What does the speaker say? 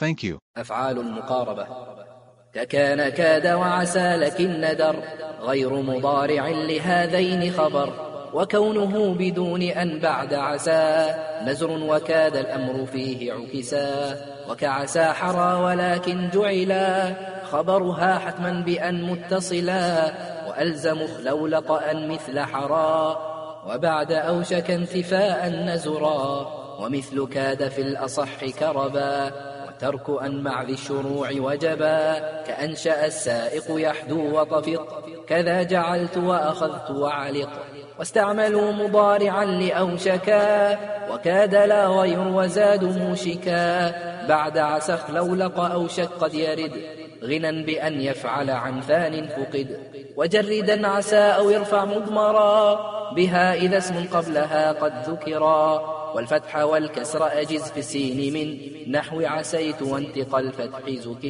Thank you. أفعال المقاربة ككان كاد وعسى لكن ندر غير مضارع لهذين خبر. وكونه بدون أن بعد عسى. نزر وكاد الأمر فيه عكسا. وكعسى حرى ولكن جعلا. خبرها حتما بأن متصلا. وألزم خلولق أن مثل حرى وبعد أوشك انتفاء نزرا. ومثل كاد في الأصح كربا. وترك أن مع ذي الشروع وجبا كأنشأ السائق يحدو وطفق كذا جعلت وأخذت وعلق واستعملوا مضارعا لأوشكا وكاد لا غير وزاد موشكا. بعد عسخ لولق أوشك قد يرد غنى بأن يفعل عن ثان فقد. وجردا عسى أو يرفع مضمرا بها إذا اسم قبلها قد ذكرا. والفتح والكسر أجز في السين من نحو عسيت وانتقى الفتح زك